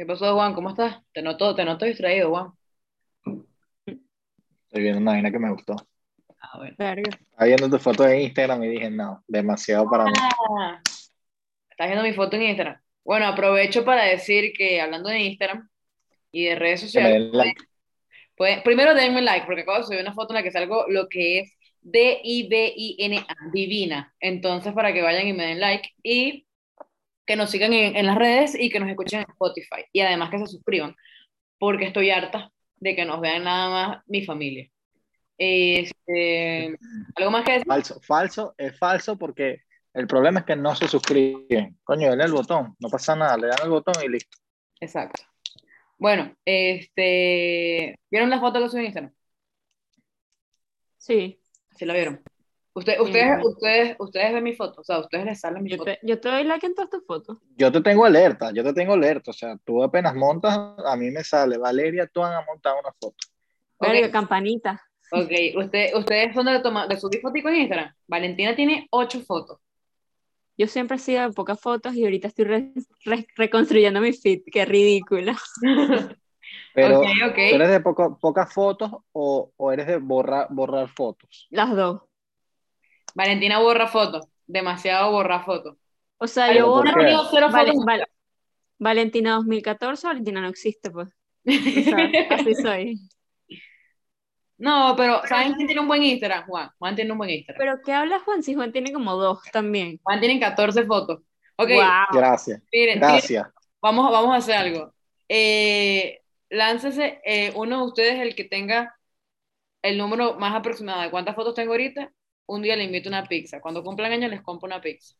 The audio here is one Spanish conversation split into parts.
¿Qué pasó, Juan? ¿Cómo estás? Te noto, te noto distraído, Juan. Estoy viendo una vaina que me gustó. Ah, bueno. Estaba viendo tu foto de Instagram y dije, no, demasiado para mí. Ah, estás viendo mi foto en Instagram. Bueno, aprovecho para decir que hablando de Instagram y de redes sociales, den like. pues, primero denme like, porque acabo de subir una foto en la que salgo lo que es D-I-V-I-N-A, divina. Entonces, para que vayan y me den like y que nos sigan en, en las redes y que nos escuchen en Spotify. Y además que se suscriban, porque estoy harta de que nos vean nada más mi familia. Este, ¿algo más que decir? Falso, falso, es falso porque el problema es que no se suscriben. Coño, denle el botón, no pasa nada, le dan el botón y listo. Exacto. Bueno, este, ¿vieron la foto que subí en Instagram? Sí. ¿Sí la vieron? Usted, ustedes, ustedes, ustedes ven mi foto, o sea, ustedes les salen mi Yo foto. te, yo te doy like en todas tus fotos. Yo te tengo alerta, yo te tengo alerta. O sea, tú apenas montas, a mí me sale, Valeria, tú han montado una foto. Verga, campanita. Ok, usted, ustedes son de, tomar, de subir fotos en Instagram. Valentina tiene ocho fotos. Yo siempre he sido de pocas fotos y ahorita estoy re- re- reconstruyendo mi feed. Qué ridícula. Pero, Ok, ok. ¿tú eres de poco- pocas fotos o, o eres de borrar, borrar fotos? Las dos. Valentina borra fotos, demasiado borra fotos. O sea, Pero yo ¿por borro. cero Vale- fotos. Val- Valentina 2014, Valentina no existe, pues. O sea, así soy. No, pero ¿saben quién tiene un buen Instagram? Juan. Juan tiene un buen Instagram. Pero ¿qué habla Juan? Si Juan tiene como dos también. Juan tiene 14 fotos. Ok, Wow. Gracias, miren, miren, gracias. vamos, vamos a hacer algo. Eh, láncese eh, uno de ustedes, el que tenga el número más aproximado de cuántas fotos tengo ahorita. Un día le invito una pizza. Cuando cumplan años les compro una pizza.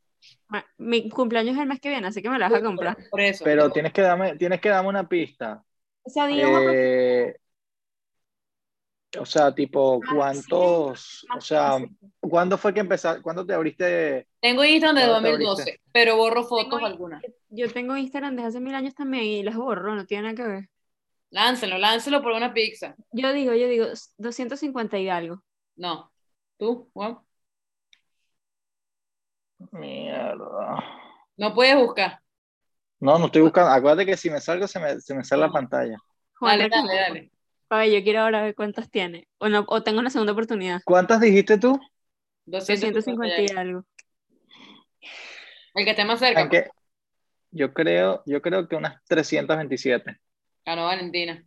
Ma- Mi cumpleaños es el mes que viene, así que me la vas a comprar. Por eso. Pero tienes que darme, tienes que darme una pista. O sea, Eh, o sea, tipo, Ah, ¿cuántos? O sea. ¿cuándo fue que empezaste? ¿Cuándo te abriste? Tengo Instagram de ¿Cuándo te 2012, pero borro fotos Tengo- algunas. yo tengo Instagram desde hace mil años también y las borro, no tiene nada que ver. Láncelo, láncelo por una pizza. Yo digo, yo digo, 250 y algo. No. ¿Tú, Juan? Mierda. No puedes buscar. No, no estoy buscando. Acuérdate que si me salgo se me, se me sale la pantalla. Juan, Dale, dale, dale. A ver, yo quiero ahora ver cuántas tiene. O, no, o tengo una segunda oportunidad. ¿Cuántas dijiste tú? 250 250 y algo. El que esté más cerca. ¿En qué? Yo creo, yo creo que unas 327. Ganó Valentina.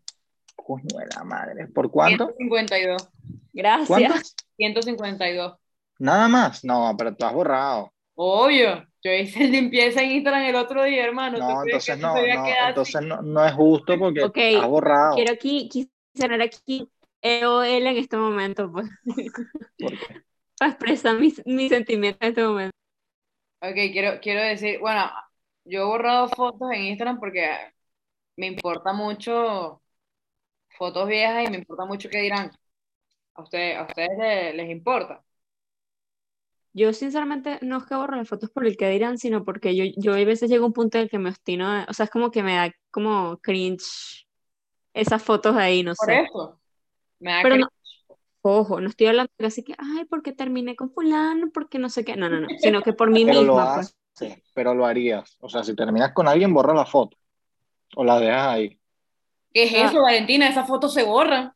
Coño de la madre. ¿Por cuánto? 152. Gracias. ¿Cuántas? 152. Nada más. No, pero tú has borrado. Obvio. Yo hice limpieza en Instagram el otro día, hermano. ¿Tú No, entonces no, entonces no, no es justo porque Ok, has borrado. Quiero aquí, quise aquí EOL en este momento, pues, ¿Por qué? para expresar mis, mis sentimientos en este momento. Ok, quiero, quiero decir, bueno, yo he borrado fotos en Instagram porque me importa mucho fotos viejas y me importa mucho qué dirán. ¿A ustedes, a ustedes le- les, importa? Yo sinceramente no es que borro las fotos por el que dirán, sino porque yo, yo a veces llego a un punto en el que me obstino, o sea, es como que me da como cringe esas fotos ahí, no Por sé. eso. Me da Pero cringe. no, ojo, no estoy hablando así que, ay, porque terminé con fulano, porque no sé qué, no, no, no, sino que por mí Pero lo misma, pues. haces, pero lo harías. O sea, si terminas con alguien, borra la foto. O la dejas ahí. ¿Qué es Ah. eso, Valentina? Esas fotos se borran.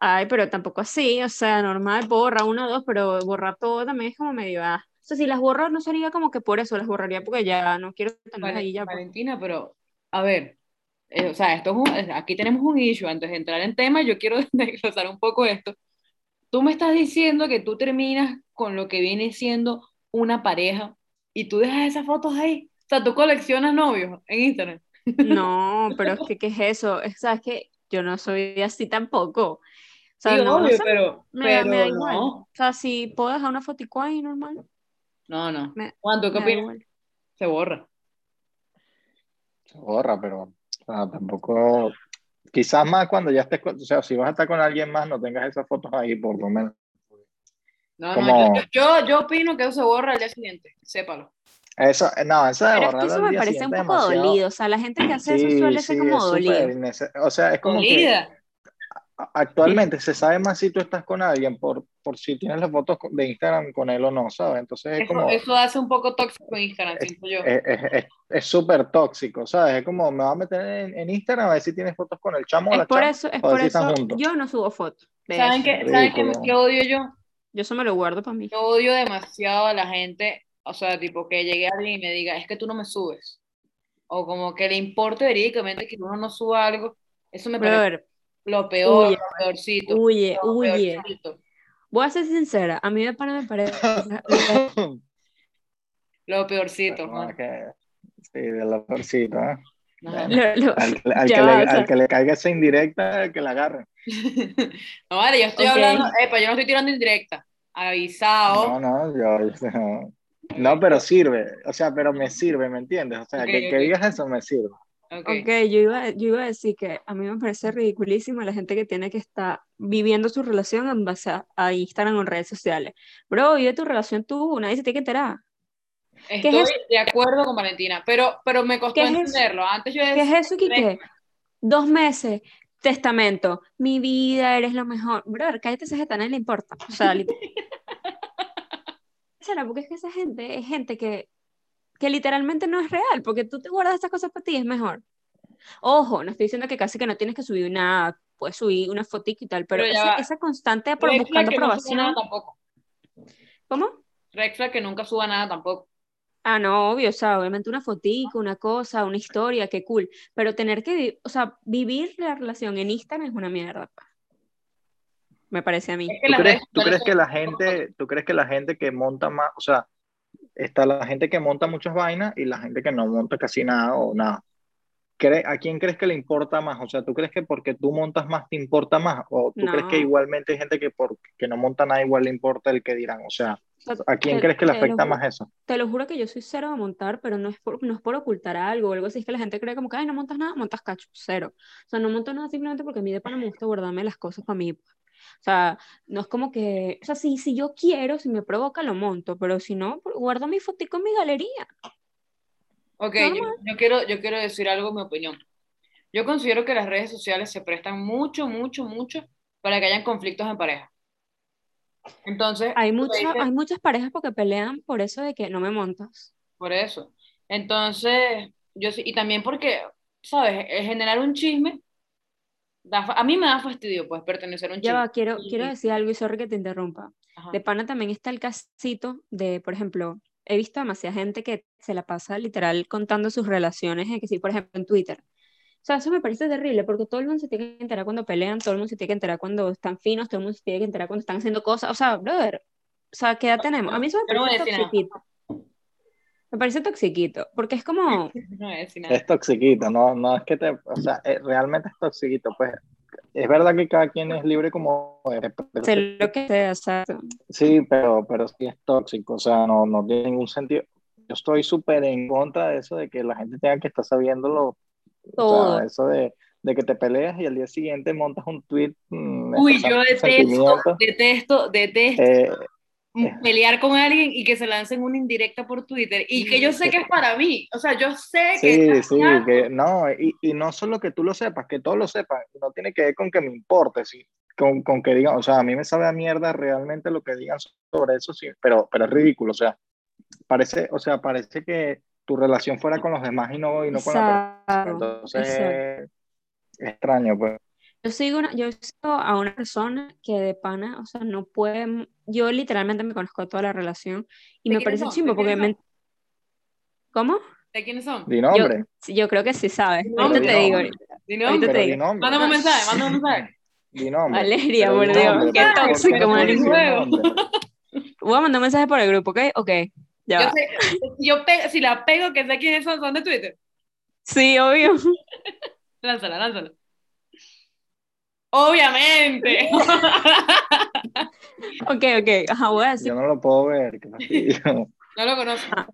Ay, pero tampoco así, o sea, normal, borra una o dos, pero borrar todo también es como medio, ah. O sea, si las borro no sería como que por eso, las borraría porque ya no quiero Vale- ahí ya. pues. Valentina, pero a ver, eh, o sea, esto es un- aquí tenemos un issue. Antes de entrar en tema, yo quiero desglosar un poco esto. Tú me estás diciendo que tú terminas con lo que viene siendo una pareja y tú dejas esas fotos ahí. O sea, tú coleccionas novios en Instagram. No, pero es que, ¿qué es eso? Es, ¿sabes qué? Yo no soy así tampoco. O sea, Sí, no, no obvio, sé, pero, me da, me da pero igual. no. O sea, si puedo dejar una fotico ahí, normal, No, no. Me- Juan, ¿tú qué opinas? igual. Se borra. Se borra, pero o sea, tampoco. Quizás más cuando ya estés con. O sea, si vas a estar con alguien más, no tengas esas fotos ahí, por lo menos. No, Como- no, yo, yo, yo opino que eso se borra al día siguiente. Sépalo. Eso, no, eso de Pero es que eso me parece un poco demasiado- dolido. O sea, la gente que hace eso Sí, suele ser como es innece- O sea, es como que. Actualmente se sabe más si tú estás con alguien por, por si tienes las fotos de Instagram con él o no, ¿sabes? Entonces es Eso, como... eso hace un poco tóxico en Instagram, siento yo. Es es- es súper tóxico, ¿sabes? Es como me va a meter en, en Instagram a ver si tienes fotos con el chamo o Es la por chama, eso, es por si eso juntos. yo no subo fotos. ¿Saben qué, ¿saben qué, odio yo? Yo eso me lo guardo para mí. Yo odio demasiado a la gente, o sea, tipo que llegue alguien y me diga, es que tú no me subes. O como que le importe verídicamente que uno no suba algo. Eso me parece lo peor, huye, lo peorcito. huye, lo huye. peorcito. Voy a ser sincera, a mí me parece Lo peorcito. No, que- sí, de la peorcita, ¿eh? Lo- lo- Al, al Ya que va, le, o sea- al que le caiga esa indirecta, que la agarre. No, vale, yo estoy hablando, epa, yo no estoy tirando indirecta. Avisado. No, no, yo, yo- no. No, pero sirve, o sea, pero me sirve, ¿me entiendes? O sea, que, que digas eso me sirve. Ok. Ok, yo iba, yo iba a decir que a mí me parece ridiculísimo la gente que tiene que estar viviendo su relación en base a, a Instagram o en redes sociales. Bro, vive tu relación tú, nadie se tiene que enterar. ¿Qué es Estoy eso? de acuerdo con Valentina, pero, pero me costó ¿Qué es entenderlo. Antes yo ¿Qué decía, es eso, Quique? Dos meses, testamento, mi vida, eres lo mejor. Brother, cállate, esa gente a nadie le importa. O sea, porque es que esa gente es gente que, que literalmente no es real, porque tú te guardas esas cosas para ti, es mejor. Ojo, no estoy diciendo que casi que no tienes que subir nada, puedes subir una fotito y tal, pero, Pero esa, esa constante por red buscando no aprobación. nada tampoco. ¿Cómo? Red flag que nunca suba nada tampoco. Ah, no, obvio, o sea, obviamente una fotico, una cosa, una historia, qué cool, pero tener que, o sea, vivir la relación en Instagram es una mierda, pa. me parece a mí. ¿Tú crees, tú crees que la gente, tú crees que la gente que monta más, o sea, está la gente que monta muchas vainas y la gente que no monta casi nada o nada? ¿Cree- ¿A quién crees que le importa más? O sea, ¿tú crees que porque tú montas más te importa más? ¿O tú crees que No. igualmente hay gente que porque no monta nada igual le importa el que dirán? O sea, ¿a quién te- crees que le afecta más eso? Te lo juro que yo soy cero a montar, pero no es por, no es por ocultar algo o algo así, es que la gente cree como que, ay, no montas nada, montas cacho, cero. O sea, no monto nada simplemente porque a mí de pana me gusta guardarme las cosas para mí. O sea, no es como que, o sea, si, si yo quiero, si me provoca, lo monto, pero si no, pues, guardo mi fotico en mi galería. Ok, yo, quiero, yo quiero decir algo, mi opinión. Yo considero que las redes sociales se prestan mucho, mucho, mucho para que hayan conflictos en pareja. Entonces, Hay, tú mucha- dices- hay muchas parejas porque pelean por eso de que no me montas. por eso. Entonces, yo sí, y también porque, ¿sabes? Generar un chisme, da a mí me da fastidio, pues, pertenecer a un Ya chisme. va, quiero, quiero decir algo y sorry que te interrumpa. Ajá. De pana también está el casito de, por ejemplo, he visto demasiada gente que se la pasa literal contando sus relaciones, de que sí, por ejemplo, en Twitter. O sea, eso me parece terrible porque todo el mundo se tiene que enterar cuando pelean, todo el mundo se tiene que enterar cuando están finos, todo el mundo se tiene que enterar cuando están haciendo cosas. O sea, brother, o sea, ¿qué edad tenemos? A mí eso me parece. Me parece toxiquito, porque es como, No nada. Es toxiquito, no, no es que te, o sea, eh, realmente es toxiquito, pues. Es verdad que cada quien es libre como sé sí- lo que sea, exacto. Sí, pero, pero sí es tóxico, o sea, no, no tiene ningún sentido. Yo estoy súper en contra de eso, de que la gente tenga que estar sabiéndolo, o Todo. sea, eso de, de que te peleas y al día siguiente montas un tweet mm, Uy, yo detesto, detesto, detesto Eh, pelear con alguien y que se lancen una indirecta por Twitter y que yo sé que es para mí, o sea, yo sé que sí, que no, y, y no solo que tú lo sepas, que todos lo sepan, no tiene que ver con que me importe, sí, con, con que digan, o sea, a mí me sabe a mierda realmente lo que digan sobre eso, sí, pero, pero es ridículo, o sea, parece, o sea, parece que tu relación fuera con los demás y no, y no con la persona, entonces exacto. es extraño, pues. Yo sigo, una, yo sigo a una persona que de pana, o sea, no puede, yo literalmente me conozco toda la relación y ¿De me parece chimbo ¿De porque me... ¿Cómo? ¿De quiénes son? Di nombre, yo creo que sí sabes. Ahorita te digo. Di nombre. te digo. Mándame un mensaje, mándame un mensaje. di nombre. Valeria, pero por di Dios, qué ¿por- por tóxico, Juego. nombre? Voy a mandar un mensaje por el grupo, ¿ok? Ok, ya Yo va. sé, yo pe- si la pego, que sé quiénes son, son de Twitter. Sí, obvio. Lánzala, lánzala. Obviamente. Ok, ok, ajá, voy a decir. Yo no lo puedo ver, qué fastidio. No lo conozco. Ah.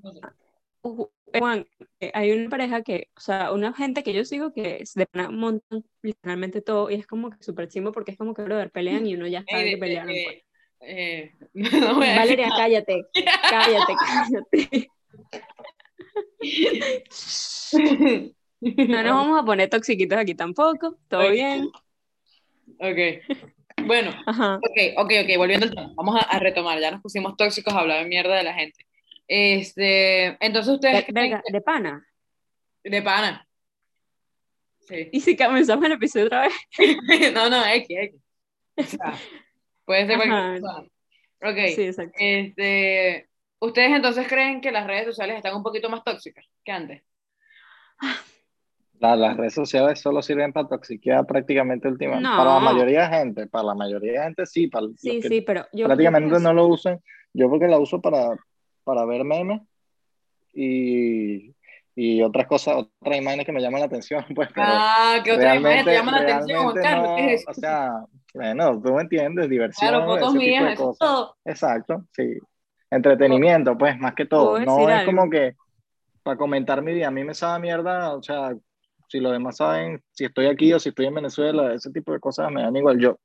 Uh, Juan, eh, hay una pareja que, o sea, una gente que yo sigo que pana montan literalmente todo y es como que súper chimbo porque es como que, brother, pelean y uno ya sabe Ey, que pelearon. de- pues. eh, no voy a decir Valeria, cállate, cállate, cállate. No nos vamos a poner toxiquitos aquí tampoco, todo bien. Ok. Bueno, Ajá. ok, ok, ok, volviendo al tema, vamos a, a retomar, ya nos pusimos tóxicos a hablar de mierda de la gente. Este, entonces ustedes verga, de pana. de pana. Sí. Y si comenzamos el episodio otra vez. No, no, X, X. O sea, puede ser cualquier persona. Ok. Sí, exacto. Este, ¿ustedes entonces creen que las redes sociales están un poquito más tóxicas que antes? La- las redes sociales solo sirven para toxiquear prácticamente últimamente. No. Para la mayoría de gente, para la mayoría de gente sí, para Sí, sí, pero yo. prácticamente no lo usan. Yo porque la uso para, para ver memes y, y otras cosas, otras imágenes que me llaman la atención, pues, Ah, ¿qué otra imagen te realmente, llama la atención, Carlos? ¿Qué es no, o sea, bueno, tú me entiendes, diversión, Claro, fotos mías, de eso es cosas. todo. Exacto, sí. Entretenimiento, pues, más que todo. ¿Puedo No es algo? como que para comentar mi día, a mí me sabe mierda, o sea, si los demás saben si estoy aquí o si estoy en Venezuela, ese tipo de cosas me dan igual. Yo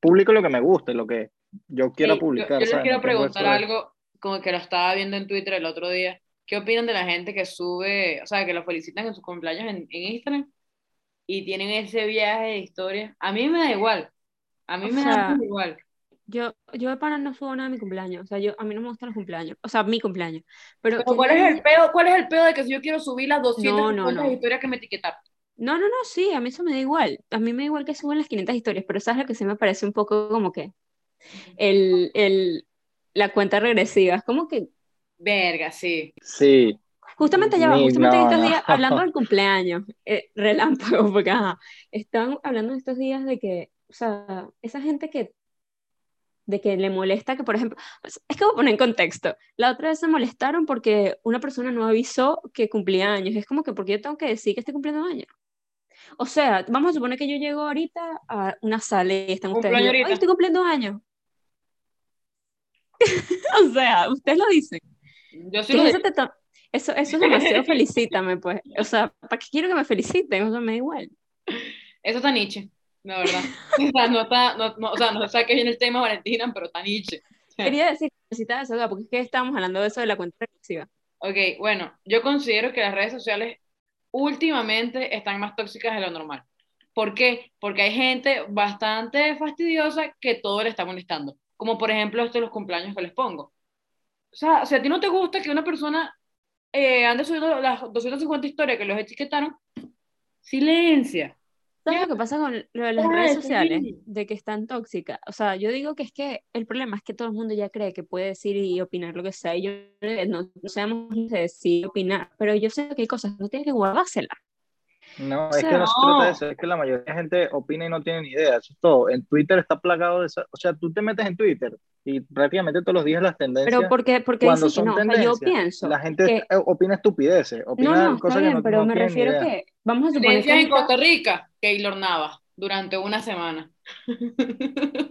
publico lo que me guste, lo que yo quiera Sí, yo- publicar. Yo, les ¿sabes? quiero No preguntar algo, como que lo estaba viendo en Twitter el otro día. ¿Qué opinan de la gente que sube, o sea, que lo felicitan en sus cumpleaños en, en Instagram y tienen ese viaje de historia? A mí me da igual. A mí O me da sea, muy igual. Yo, yo de pana no subo nada de mi cumpleaños. O sea, yo, a mí no me gustan los cumpleaños. O sea, mi cumpleaños. Pero Pero ¿cuál es el pedo? ¿Cuál es el pedo de que si yo quiero subir las No, 250 no, no. historias que me etiquetaron? No, no, no, sí, a mí eso me da igual. A mí me da igual que suban las 500 historias, pero sabes lo que sí me parece un poco como que el, el, la cuenta regresiva. Es como que, Verga, sí. Sí, justamente ya va, justamente en no, estos no. días, hablando del cumpleaños, eh, relámpago, porque ajá, están hablando estos días de que, o sea, esa gente que, de que le molesta que, por ejemplo, pues, es que voy a poner en contexto. La otra vez se molestaron porque una persona no avisó que cumplía años. Es como que, porque yo tengo que decir que estoy cumpliendo años? O sea, vamos a suponer que yo llego ahorita a una sala y están ustedes. yo, ahorita. "Ay, estoy cumpliendo años. o sea, ustedes lo dicen. Yo sí ¿Qué lo es eso, eso, eso es demasiado felicítame, pues. O sea, ¿para qué quiero que me feliciten? O sea, me da igual. Eso está Nietzsche, la verdad. O sea, no está, no, no, o sea, no sé qué viene el tema Valentina, pero está Nietzsche. Quería decir que necesitaba desahogar, porque es que estábamos hablando de eso de la cuenta regresiva. Ok, bueno, yo considero que las redes sociales últimamente están más tóxicas de lo normal. ¿Por qué? Porque hay gente bastante fastidiosa que todo le está molestando. Como por ejemplo esto de los cumpleaños que les pongo. O sea, si a ti no te gusta que una persona eh, ande subiendo las 250 historias que los etiquetaron, silencia. ¿Sabes lo que pasa con lo de las redes eso sociales? De que están tóxicas. O sea, yo digo que es que el problema es que todo el mundo ya cree que puede decir y opinar lo que sea. Y yo no, no sabemos de decir opinar. Pero yo sé que hay cosas que no tienes que guardárselas. No, O es sea, que no se trata no. de eso, es que la mayoría de gente opina y no tiene ni idea, eso es todo. En Twitter está plagado de eso, o sea, tú te metes en Twitter y prácticamente todos los días las tendencias, Pero porque, porque cuando que son no. O sea, yo tendencias, pienso la gente que. eh, opina estupideces, No, opina no, está cosas que bien, no, pero no me refiero idea. que. Vamos a suponer que Tendencias en. Costa Rica, Keylor Navas, durante una semana.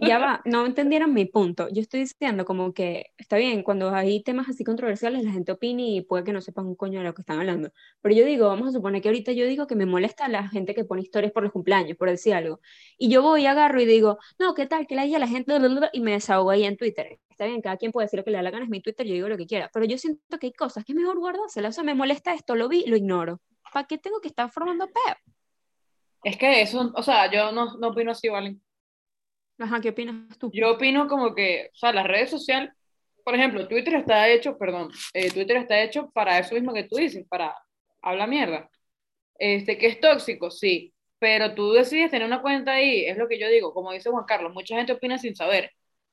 Ya va, no entendieron mi punto. Yo estoy diciendo como que está bien, cuando hay temas así controversiales, la gente opina y puede que no sepan un coño de lo que están hablando. Pero yo digo, vamos a suponer que ahorita yo digo que me molesta la gente que pone historias por los cumpleaños, por decir algo. Y yo voy, agarro y digo, no, ¿qué tal? Que la haya la gente, y me desahogo ahí en Twitter. Está bien, cada quien puede decir lo que le da la gana, es mi Twitter, yo digo lo que quiera. Pero yo siento que hay cosas que es mejor guardárselas. O sea, me molesta esto, lo vi, lo ignoro. ¿Para qué tengo que estar formando peo? Es que eso, o sea, yo no, no opino así, ¿vale? Ajá, ¿qué opinas tú? Yo opino como que, o sea, las redes sociales, por ejemplo, Twitter está hecho, perdón, eh, Twitter está hecho para eso mismo que tú dices, para hablar mierda. Este, que es tóxico, sí, pero tú decides tener una cuenta ahí, es lo que yo digo, como dice Juan Carlos, mucha gente opina sin saber,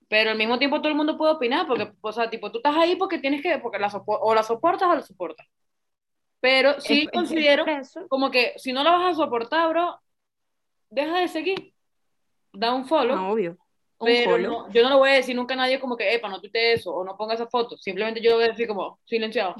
pero al mismo tiempo todo el mundo puede opinar, porque, o sea, tipo, tú estás ahí porque tienes que, porque la o la soportas o la soportas. Pero sí Es- es- es considero eso. como que si no la vas a soportar, bro, deja de seguir, da un follow. Ah, obvio. Un Pero follow. no, yo no le voy a decir nunca a nadie como que, epa, no tuite eso o no ponga esa foto. Simplemente yo voy a decir como, silenciado.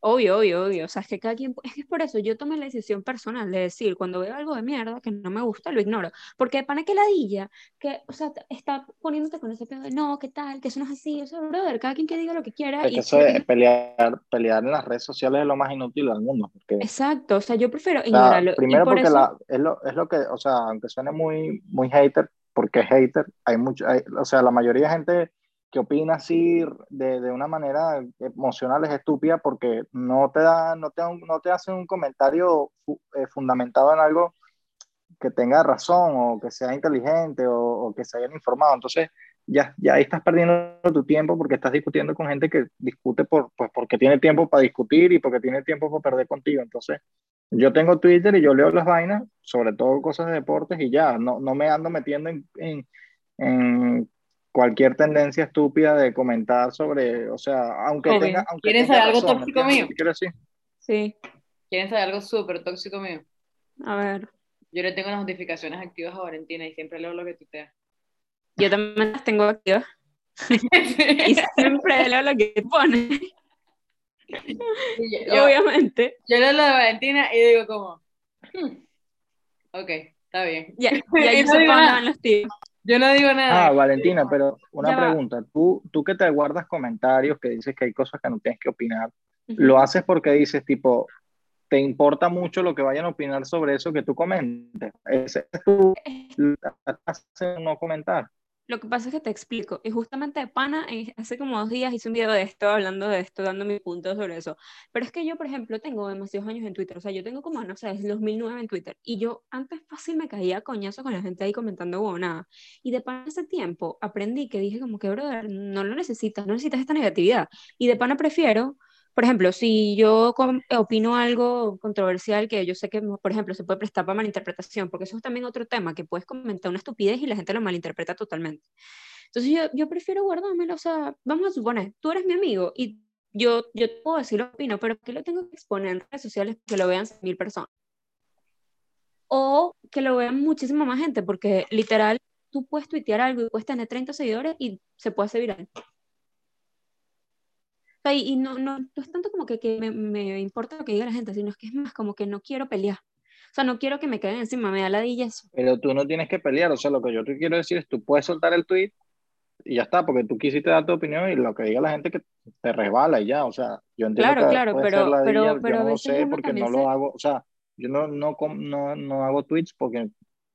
Obvio, obvio, obvio. O sea, es que cada quien, es que es por eso yo tomé la decisión personal de decir, cuando veo algo de mierda que no me gusta, lo ignoro. Porque de pana que ladilla, que, o sea, está poniéndote con ese pedo de, no, ¿qué tal? Que eso no es así. O sea, brother, cada quien que diga lo que quiera. Es y que eso es pelear, pelear en las redes sociales es lo más inútil del mundo, porque Exacto, o sea, yo prefiero O sea, ignorarlo. primero por porque eso, la, es, lo, es lo que, o sea, aunque suene muy, muy hater, porque es hater, hay mucho, hay- o sea, la mayoría de gente que opina así de, de una manera emocional es estúpida porque no te da, no te, no te hacen un comentario eh, fundamentado en algo que tenga razón o que sea inteligente o, o, que se hayan informado. Entonces, ya, ya ahí estás perdiendo tu tiempo porque estás discutiendo con gente que discute por, pues porque tiene tiempo para discutir y porque tiene tiempo para perder contigo. Entonces, yo tengo Twitter y yo leo las vainas, sobre todo cosas de deportes y ya, no, no me ando metiendo en, en, en cualquier tendencia estúpida de comentar sobre, o sea, aunque Ok. tenga... Aunque ¿Quieren tenga saber algo tóxico ¿entiendes mío? quiero decir? Sí, ¿Quieren saber algo súper tóxico mío? a ver. Yo le tengo las notificaciones activas a Valentina y siempre leo lo que tuitea. Yo también las tengo activas y siempre leo lo que pone, Y yo, yo, obviamente. yo leo lo de Valentina y digo como, hmm, ok, está bien. Ya, Y ya yo nada. van los tiros. Yo no digo nada. Ah, Valentina, pero una Ya va. pregunta. Tú, tú que te guardas comentarios que dices que hay cosas que no tienes que opinar. ¿lo haces porque dices tipo, te importa mucho lo que vayan a opinar sobre eso que tú comentes? Ese es tu hace no comentar. Lo que pasa es que te explico, y justamente pana, hace como dos días hice un video de esto, hablando de esto, dando mi punto sobre eso. Pero es que yo, por ejemplo, tengo demasiados años en Twitter, o sea, yo tengo como, no sé, desde 2009 en Twitter, y yo antes fácil me caía coñazo con la gente ahí comentando huevonada. Y de pana ese tiempo aprendí que dije como que, brother, no lo necesitas, no necesitas esta negatividad. Y de pana prefiero, por ejemplo, si yo com- opino algo controversial que yo sé que, por ejemplo, se puede prestar para malinterpretación, porque eso es también otro tema, que puedes comentar una estupidez y la gente lo malinterpreta totalmente. Entonces yo, yo prefiero guardármelo, o sea, vamos a suponer, tú eres mi amigo y yo, yo te puedo decir lo que opino, pero que lo tengo que exponer en redes sociales que lo vean mil personas. O que lo vean muchísima más gente, porque literal, tú puedes tuitear algo y puedes tener 30 seguidores y se puede hacer viral. Sea, y, y no, no, no es tanto como que, que me, me importa lo que diga la gente, sino es que es más como que no quiero pelear. O sea, no quiero que me caigan encima, me da ladilla eso. Pero tú no tienes que pelear, o sea, lo que yo te quiero decir es, tú puedes soltar el tweet y ya está, porque tú quisiste dar tu opinión y lo que diga la gente que te resbala y ya, o sea, yo entiendo Claro, que claro, puede pero- ser ladilla, pero- yo pero a no sé porque no lo hago, o sea, yo no, no, no, no hago tweets porque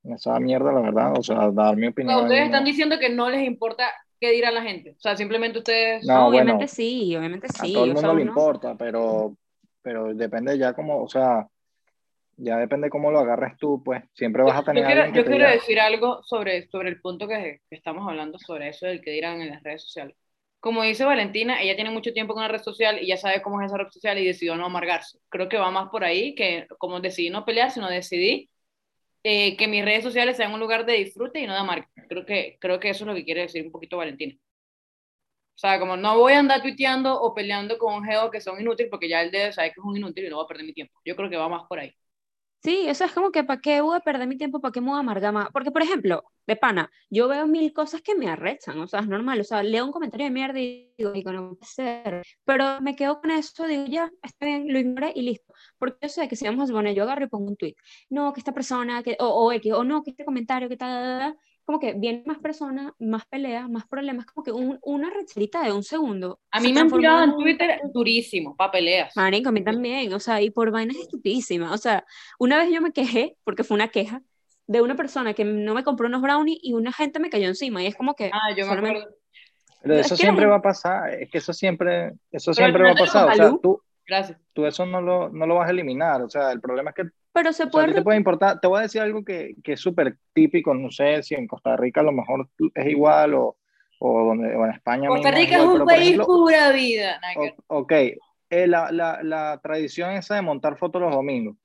me sabe mierda, la verdad, o sea, dar mi opinión. sea, ustedes están no. diciendo que no les importa qué dirá la gente. O sea, simplemente ustedes... No, obviamente bueno, sí, obviamente a sí. todo el o mundo sea, le importa, pero, pero depende ya como, o sea, ya depende cómo lo agarres tú, pues siempre vas a Yo tener quiero, alguien que yo te quiero diga, decir algo sobre, sobre el punto que, que estamos hablando, sobre eso del que dirán en las redes sociales. Como dice Valentina, ella tiene mucho tiempo con la red social y ya sabe cómo es esa red social y decidió no amargarse. Creo que va más por ahí que como decidí no pelear, sino decidí eh, que mis redes sociales sean un lugar de disfrute y no de amargue. Creo que, creo que eso es lo que quiere decir un poquito Valentina. O sea, como no voy a andar tuiteando o peleando con un geo que son inútiles porque ya él debe saber que es un inútil y no va a perder mi tiempo. Yo creo que va más por ahí. Sí, eso es como que ¿para qué voy a perder mi tiempo? ¿Para qué me voy a amargar más? Porque, por ejemplo, de pana, yo veo mil cosas que me arrechan, o sea, es normal, o sea, leo un comentario de mierda y digo, "Marico, no puede ser, pero me quedo con eso, digo, ya, está bien, lo ignoré y listo, porque yo sé que si vamos a poner, yo agarro y pongo un tweet, no, que esta persona, que, o, o X, o no, que este comentario, que tal", como que vienen más personas, más peleas, más problemas, como que un- una recherita de un segundo. A mí me han tirado en un- Twitter durísimo, para peleas. Marico, a mí también, o sea, y por vainas estupidísimas. O sea, una vez yo me quejé, porque fue una queja, de una persona que no me compró unos brownies y una gente me cayó encima. Y es como que. Ah, yo me acuerdo. pero es eso que la siempre va a pasar, es que eso siempre, eso Pero siempre va a pasar, o sea, tú, Gracias. tú eso no lo, no lo vas a eliminar, o sea, el problema es que Pero se O sea, puede. ti te puede importar, te voy a decir algo que, que es súper típico, no sé si en Costa Rica a lo mejor es igual o, o, donde, o en España Costa Rica es igual, un país ejemplo, pura vida. O- ok, eh, la, la, la tradición esa de montar fotos los domingos,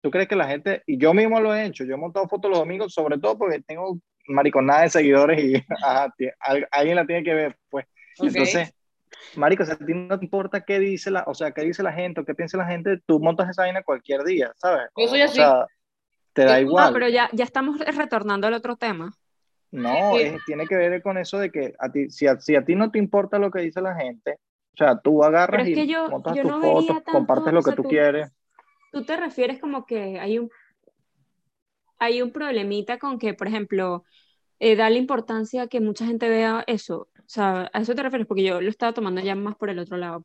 ¿tú crees que la gente, y yo mismo lo he hecho, yo he montado fotos los domingos, sobre todo porque tengo mariconada de seguidores y ajá, alguien la tiene que ver, pues. Ok. Entonces, marico, o sea, a ti no te importa qué dice la, o sea, qué dice la gente o qué piensa la gente, tú montas esa vaina cualquier día, ¿sabes? Yo soy O así. sea, te da Ah, igual. pero ya, ya estamos retornando al otro tema. No, Sí. es- tiene que ver con eso de que a ti, si a, si a ti no te importa lo que dice la gente, o sea, tú agarras Pero es que y yo- montas yo tus no fotos, tanto, compartes lo o que tú tú- quieres. Tú te refieres como que hay un. Hay un problemita con que, por ejemplo, eh, da la importancia a que mucha gente vea eso. O sea, ¿a eso te refieres? Porque yo lo estaba tomando ya más por el otro lado.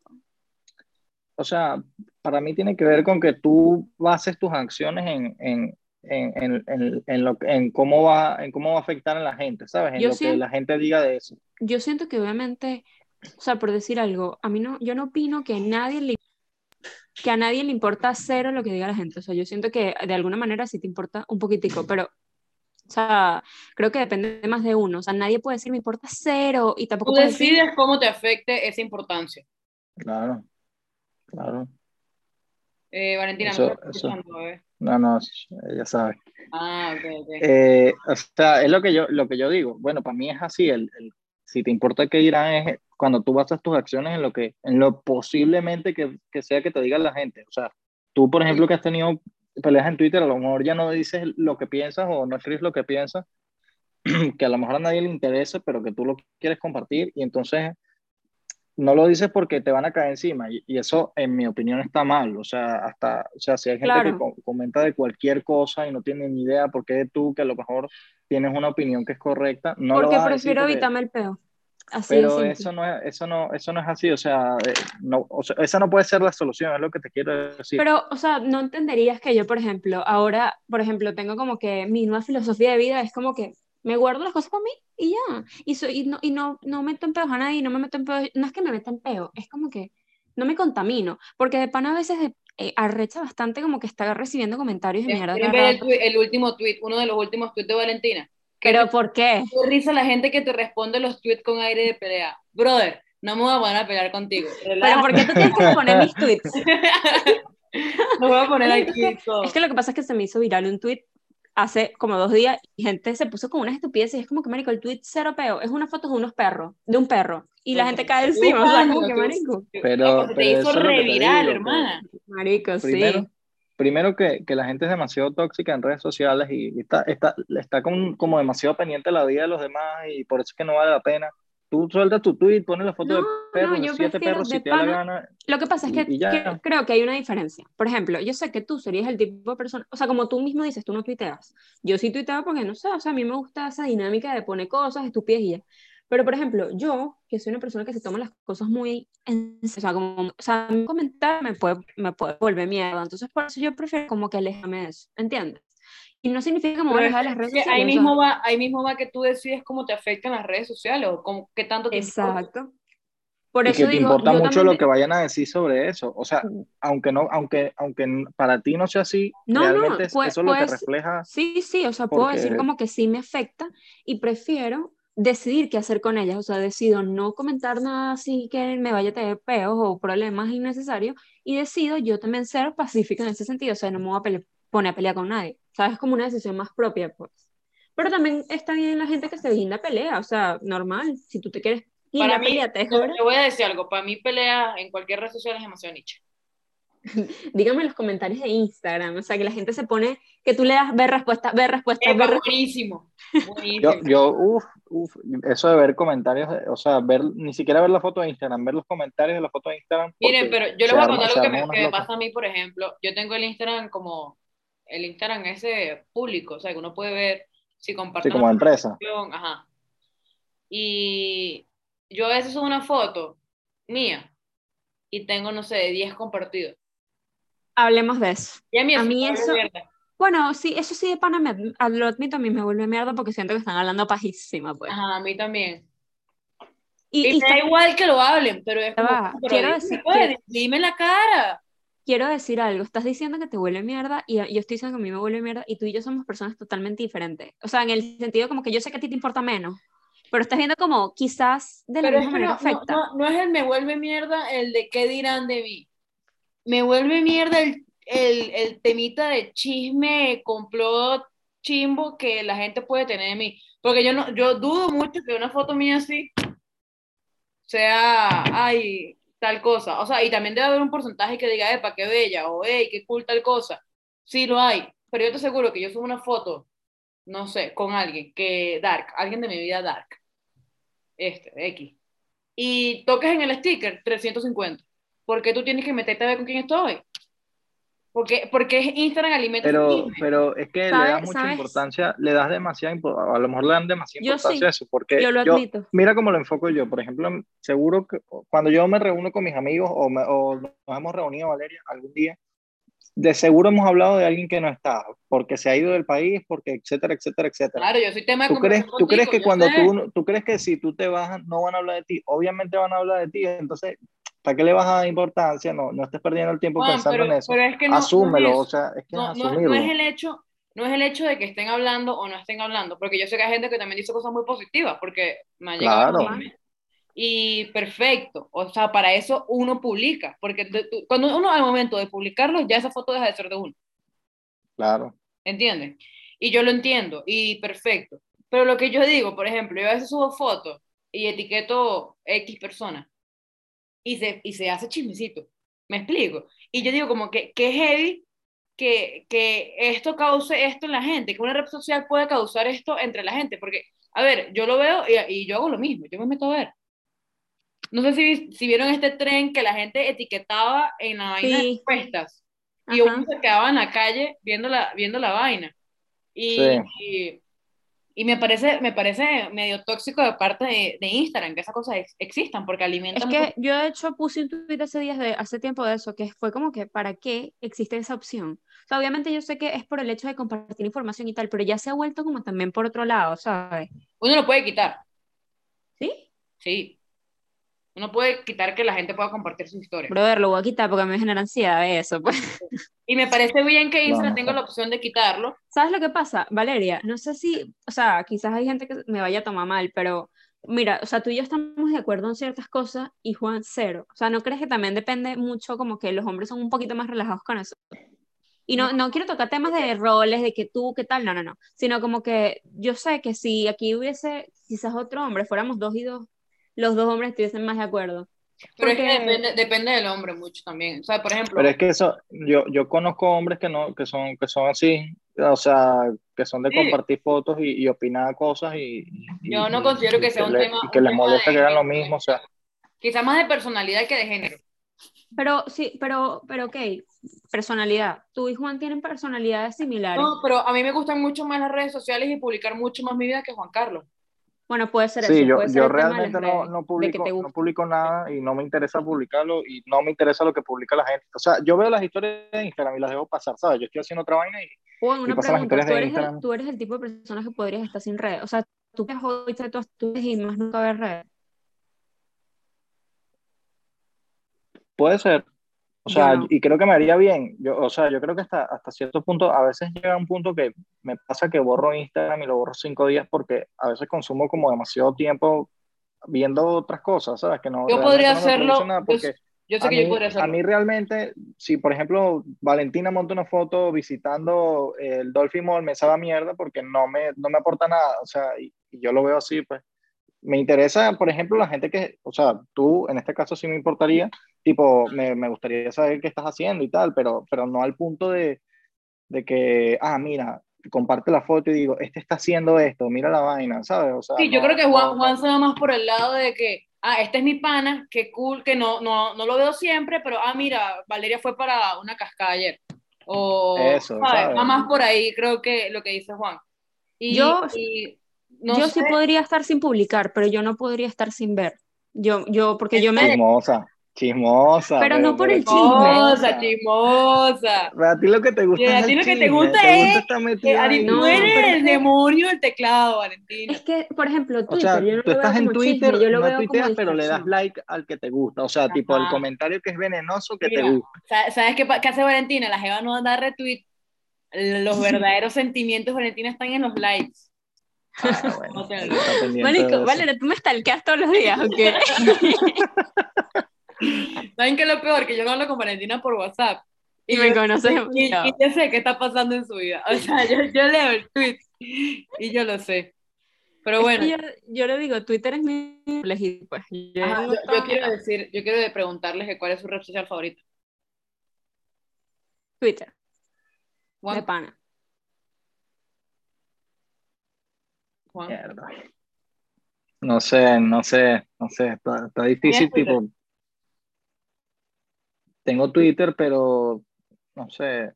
O sea, para mí tiene que ver con que tú bases tus acciones en, en, en, en, en, en lo, cómo va, en cómo va a afectar a la gente, ¿sabes? En Yo lo que siento- la gente diga de eso. yo siento que obviamente, o sea, por decir algo, a mí no, yo no opino que nadie le que a nadie le importa cero lo que diga la gente. O sea, yo siento que de alguna manera sí te importa un poquitico, pero, o sea, creo que depende más de uno. O sea, nadie puede decir me importa cero y tampoco Tú decir, decides cómo te afecte esa importancia. Claro, claro. Eh, Valentina, Eso- no estás eso. escuchando, eh. No, no, ella sabe. Ah, ok, ok. Eh, o sea, es lo que yo, lo que yo digo. Bueno, para mí es así. El, el- si te importa qué dirán es cuando tú basas tus acciones en lo que, en lo posiblemente que, que sea que te diga la gente. O sea, tú, por ejemplo, que has tenido peleas en Twitter, a lo mejor ya no dices lo que piensas o no escribes lo que piensas, que a lo mejor a nadie le interesa, pero que tú lo quieres compartir y entonces no lo dices porque te van a caer encima y, y eso en mi opinión está mal, o sea, hasta, o sea, si hay gente Claro. que co- comenta de cualquier cosa y no tiene ni idea por qué tú, que a lo mejor tienes una opinión que es correcta, no lo porque vas a decir prefiero porque- evitarme el peo. Así pero eso no es, eso no, eso no es así, o sea, eh, no, o sea, esa no puede ser la solución, es lo que te quiero decir. Pero, o sea, no entenderías que yo, por ejemplo, ahora, por ejemplo, tengo como que mi nueva filosofía de vida es como que me guardo las cosas para mí y ya. Y, soy, y, no, y no, no meto en peos a nadie, no me meto en peos, no es que me meta en peo, es como que no me contamino, porque de pana a veces de- eh, arrecha bastante como que está recibiendo comentarios de mierda. ¿Quieren cada ver el, el último tweet, uno de los últimos tweets de Valentina? Pero ¿por qué? Qué risa la gente que te responde los tweets con aire de pelea. Brother, no me voy a poner a pelear contigo. Pero. ¿por qué tú tienes que poner mis tweets? No voy a poner aquí es todo. Es que lo que pasa es que se me hizo viral un tweet hace como dos días y gente se puso con unas estupideces y es como que, marico, el tweet cero peo, es una foto de unos perros, de un perro, y la gente cae encima, o sea, como que, marico, Pero- pero te hizo lo reviral, hermana. marico, Primero, sí. Primero que, que la gente es demasiado tóxica en redes sociales y, y está, está, está con- como demasiado pendiente de la vida de los demás y por eso es que no vale la pena. Tú sueltas tu tweet, pones la foto No, de perros, no, siete perros si te da la gana. Lo que pasa es que, que creo que hay una diferencia. Por ejemplo, yo sé que tú serías el tipo de persona, o sea, como tú mismo dices, tú no tuiteas. Yo sí tuiteo porque no sé, o sea, a mí me gusta esa dinámica de poner cosas, estupidez y ya. Pero, por ejemplo, yo, que soy una persona que se toma las cosas muy en serio, o sea, como, o sea, un comentario me puede, me puede volver mierda. Entonces, por eso yo prefiero como que alejarme de eso, ¿entiendes? Y no significa que me voy a Pero alejar de las redes sociales. ahí mismo va, ahí mismo va que tú decides cómo te afectan las redes sociales o cómo, qué tanto te importa. Exacto. Por Y eso que te digo, importa mucho también lo que vayan a decir sobre eso. O sea, aunque no, aunque, aunque para ti no sea así, No, no, realmente puede- eso es lo que puede refleja. Sí, sí, o sea, puedo decir Porque- como que sí me afecta y prefiero decidir qué hacer con ellas, o sea, decido no comentar nada así que me vaya a tener peos o problemas innecesarios y decido yo también ser pacífica en ese sentido, o sea, no me voy a pele- poner a pelear con nadie, ¿sabes? Es como una decisión más propia, pues. Pero también está bien la gente que se guinda pelea, o sea, normal, si tú te quieres Para guindar mí, pelea, te voy a decir algo, para mí pelea en cualquier red social es demasiado niche. Dígame en los comentarios de Instagram, o sea, que la gente se pone, que tú le das ver respuesta, ver respuesta, Epa, ver buenísimo, buenísimo. Yo, yo, uff, uf, eso de ver comentarios, o sea, ver, ni siquiera ver la foto de Instagram, ver los comentarios de la foto de Instagram. Miren, pero yo les voy a contar algo que me, que pasa a mí, por ejemplo. Yo tengo el Instagram como, el Instagram ese público, o sea, que uno puede ver si Sí, comparten como la empresa. ajá. Y yo a veces subo una foto mía y tengo, no sé, 10 compartidos. Hablemos de eso. Y a mí A eso, mí eso- mierda. Bueno, sí, eso sí de pana me, lo admito, a mí me vuelve mierda porque siento que están hablando pajísima, pues. Ajá, a mí también. Y, Y, y me da está- igual que lo hablen, pero es como, va, pero quiero decir pues, dime la cara. quiero decir algo, estás diciendo que te vuelve mierda y yo estoy diciendo que a mí me vuelve mierda y tú y yo somos personas totalmente diferentes. O sea, en el sentido como que yo sé que a ti te importa menos, pero estás viendo como quizás de la Pero misma que manera no, no, afecta. no, no es el me vuelve mierda el de qué dirán de mí. Me vuelve mierda el, el, el temita de chisme, complot, chimbo que la gente puede tener de mí. Porque yo no, yo dudo mucho que una foto mía así sea, ay, tal cosa. O sea, y también debe haber un porcentaje que diga, epa, qué bella, o hey, qué cool tal cosa. Sí lo hay. Pero yo te aseguro que yo subo una foto, no sé, con alguien que dark, alguien de mi vida dark este, X, y toques en el sticker 350, ¿por qué tú tienes que meterte a ver con quién estoy? Porque, porque es Instagram alimenta Pero, pero es que le ¿Sabes- das mucha sabes? importancia, le das demasiada a lo mejor le dan demasiada Yo importancia sí, a eso, porque yo lo yo, admito. mira cómo lo enfoco yo, por ejemplo, seguro que cuando yo me reúno con mis amigos o, me- o nos hemos reunido, Valeria, algún día, de seguro hemos hablado de alguien que no está, porque se ha ido del país, porque etcétera, etcétera, etcétera. Claro, yo soy tema de ¿Tú crees, conversación ¿Tú crees contigo, que yo cuando sé. tú, tú crees que si tú te bajas no van a hablar de ti? Obviamente van a hablar de ti, entonces ¿para qué le vas a dar importancia? No, no estés perdiendo el tiempo Juan, pensando pero, en eso. es que no, Asúmelo, no o es, sea, es que no, es no- es el hecho, no es el hecho de que estén hablando o no estén hablando, porque yo sé que hay gente que también dice cosas muy positivas, porque me ha llegado Claro. Y perfecto, o sea, para eso uno publica, porque cuando uno al momento de publicarlo, ya esa foto deja de ser de uno. Claro. ¿entiendes? Y yo lo entiendo, y perfecto. Pero lo que yo digo, por ejemplo, yo a veces subo fotos y etiqueto X persona y se, y se hace chismecito, ¿me explico? Y yo digo como que, que heavy que, que esto cause esto en la gente, que una red social puede causar esto entre la gente, porque, a ver, yo lo veo y, y yo hago lo mismo, yo me meto a ver. No sé si, si vieron este tren que la gente etiquetaba en la vaina de Sí. encuestas y Ajá. uno se quedaba en la calle viendo la, viendo la vaina. Y, Sí. y, y me, parece, me parece medio tóxico de parte de, de Instagram que esas cosas ex- existan porque Es alimentan que mucho- yo de hecho puse un tweet hace días de hace tiempo de eso, que fue como que ¿para qué existe esa opción? O sea, obviamente yo sé que es por el hecho de compartir información y tal, pero ya se ha vuelto como también por otro lado, ¿sabes? Uno lo puede quitar, ¿Sí? sí. Uno puede quitar que la gente pueda compartir su historia. Brother, lo voy a quitar porque me genera ansiedad eso, pues. Y me parece bien que Instagram no tenga la opción de quitarlo. ¿Sabes lo que pasa, Valeria? No sé si, o sea, quizás hay gente que me vaya a tomar mal, pero mira, o sea, tú y yo estamos de acuerdo en ciertas cosas y Juan cero. O sea, ¿no crees que también depende mucho como que los hombres son un poquito más relajados con eso? Y no, no quiero tocar temas de roles, de que tú, qué tal, no, no, no, sino como que yo sé que si aquí hubiese quizás otro hombre, fuéramos dos y dos, los dos hombres estuviesen más de acuerdo. Pero es que depende, depende del hombre mucho también. O sea, por ejemplo, Pero es que eso, yo, yo conozco hombres que no, que son, que son así, o sea, que son de Sí. compartir fotos y, y opinar cosas y, y- Yo no y- considero que sea un le- tema- y que les molesta que hagan lo mismo, o sea, quizás más de personalidad que de género. Pero sí, pero, pero ok, personalidad. Tú y Juan tienen personalidades similares. No, pero a mí me gustan mucho más las redes sociales y publicar mucho más mi vida que Juan Carlos. Bueno, puede ser sí, eso, yo, yo realmente no, no publico, no publico nada y no me interesa publicarlo y no me interesa lo que publica la gente. O sea, yo veo las historias de Instagram y las dejo pasar, ¿sabes? Yo estoy haciendo otra vaina y Juan, y una pasan las pregunta, historias ¿tú de eres, el, tú eres el tipo de persona que podrías estar sin redes? O sea, tú que hoy todas tus y más nunca ver redes. Puede ser. O sea, no. y creo que me haría bien. Yo, o sea, yo creo que hasta, hasta cierto punto, a veces llega un punto que me pasa que borro Instagram y lo borro cinco días porque a veces consumo como demasiado tiempo viendo otras cosas, ¿sabes? Que no, Yo podría no hacerlo, nada yo, porque yo sé a que mí, yo podría a hacerlo. mí realmente, si por ejemplo Valentina monta una foto visitando el Dolphin Mall, me sabe a mierda porque no me, no me aporta nada, o sea, y, y yo lo veo así, pues. Me interesa, por ejemplo, la gente que, o sea, tú en este caso sí me importaría, tipo, me, me gustaría saber qué estás haciendo y tal, pero, pero no al punto de, de que, ah, mira, comparte la foto y digo, este está haciendo esto, mira la vaina, ¿sabes? O sea, Sí, yo no- creo que Juan, Juan se va más por el lado de que, ah, este es mi pana, qué cool, que no, no, no lo veo siempre, pero, ah, mira, Valeria fue para una cascada ayer. O, Eso, ¿sabes? ¿sabes? Va más por ahí, creo que lo que dice Juan. Y, Yo- y no yo sé, sí podría estar sin publicar, pero yo no podría estar sin ver. Yo, yo, porque yo me... Chismosa, chismosa. Pero no por el chisme. chismosa, chismosa. Pero a ti lo que te gusta Y a es ti lo que te gusta te es- gusta Que, Ari, ahí. tú No, eres pero el es que- demonio del teclado, Valentina. Es que, por ejemplo, O Twitter, sea, yo no tú lo estás veo en como Twitter, chisme, yo lo no veo tuiteas, como pero le das like al que te gusta. O sea, tipo el Ajá. comentario que es venenoso que te Mira, gusta. sa- ¿Sabes qué, qué hace Valentina? La Jeva no da retweet. Los verdaderos sentimientos Valentina están en los likes. Ah, bueno, de Marico, eso. Valeria, tú me stalkeas todos los días, ¿ok? ¿Saben qué es lo peor? Que yo no hablo con Valentina por WhatsApp. Y me yo- conoces y, yo sé qué está pasando en su vida. O sea, yo, yo leo el tweet y yo lo sé. Pero Es bueno, que yo, yo le digo, Twitter es mi elegido, pues. Yo ajá, no yo, yo estaba- quiero decir, yo quiero preguntarles que cuál es su red social favorita. Twitter, de Juan, pana. Juan. Mierda. No sé, no sé, no sé, está, está difícil, ¿Tienes tipo. Tengo Twitter, pero no sé.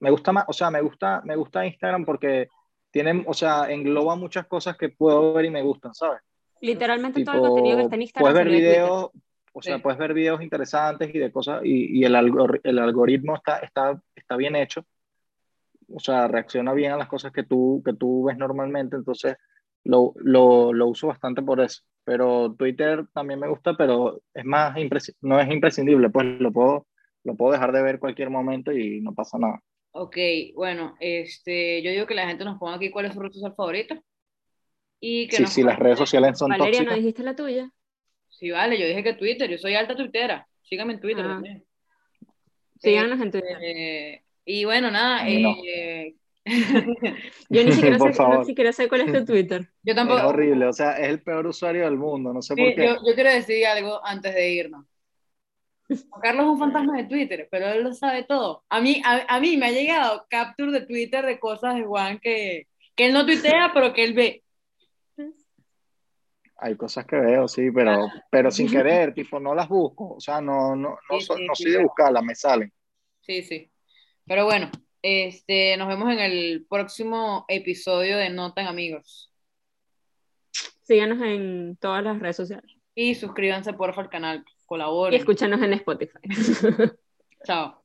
Me gusta más, o sea, me gusta, me gusta Instagram porque tienen, o sea, engloba muchas cosas que puedo ver y me gustan, ¿sabes? Literalmente todo el contenido que Tipo, está en Instagram puedes ver videos, o sea, Sí. puedes ver videos interesantes y de cosas, y, y el, algor- el algoritmo está, está, está bien hecho, o sea, reacciona bien a las cosas que tú, que tú ves normalmente, entonces lo, lo, lo uso bastante por eso. pero Twitter también me gusta, pero es más no es imprescindible, pues lo puedo, lo puedo dejar de ver cualquier momento y no pasa nada. Ok, bueno, este, yo digo que la gente nos ponga aquí cuál es su red social favorita. Y que sí, sí, las redes sociales son Valeria, ¿no dijiste la tuya? Sí, vale, yo dije que Twitter, yo soy alta tuitera. Síganme en Twitter Ah. también. Síganos en Twitter. Eh, y bueno, nada, no. Yo ni siquiera, Por sé, no favor. siquiera sé cuál es tu Twitter. yo Es tampoco. horrible, o sea, es el peor usuario del mundo, no sé Sí, por qué. yo, yo quiero decir algo antes de irnos. Carlos es un fantasma de Twitter, pero él lo sabe todo. A mí, a, a mí me ha llegado capture de Twitter de cosas de Juan que, que él no tuitea, pero que él ve. Hay cosas que veo, sí, pero, pero sin querer, tipo, no las busco, o sea, no, no, no, Sí, so- sí, no sí, soy de buscarlas, me salen. Sí, sí. Pero bueno, este, nos vemos en el próximo episodio de No Tan Amigos. Síganos en todas las redes sociales. Y suscríbanse porfa al canal. Y Colaboren. escúchanos en Spotify. Chao.